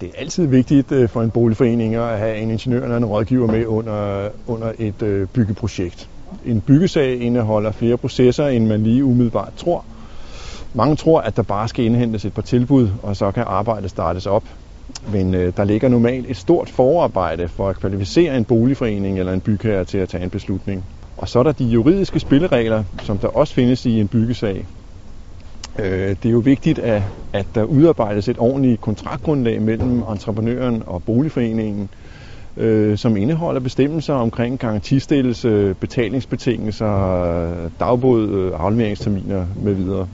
Det er altid vigtigt øh, for en boligforening at have en ingeniør eller en rådgiver med under, under et øh, byggeprojekt. En byggesag indeholder flere processer, end man lige umiddelbart tror. Mange tror, at der bare skal indhentes et par tilbud, og så kan arbejdet startes op. Men øh, der ligger normalt et stort forarbejde for at kvalificere en boligforening eller en bygherre til at tage en beslutning. Og så er der de juridiske spilleregler, som der også findes i en byggesag. Øh, det er jo vigtigt, at, at der udarbejdes et ordentligt kontraktgrundlag mellem entreprenøren og boligforeningen, øh, som indeholder bestemmelser omkring garantistillelse, betalingsbetingelser, dagbod, øh, afleveringsterminer med videre.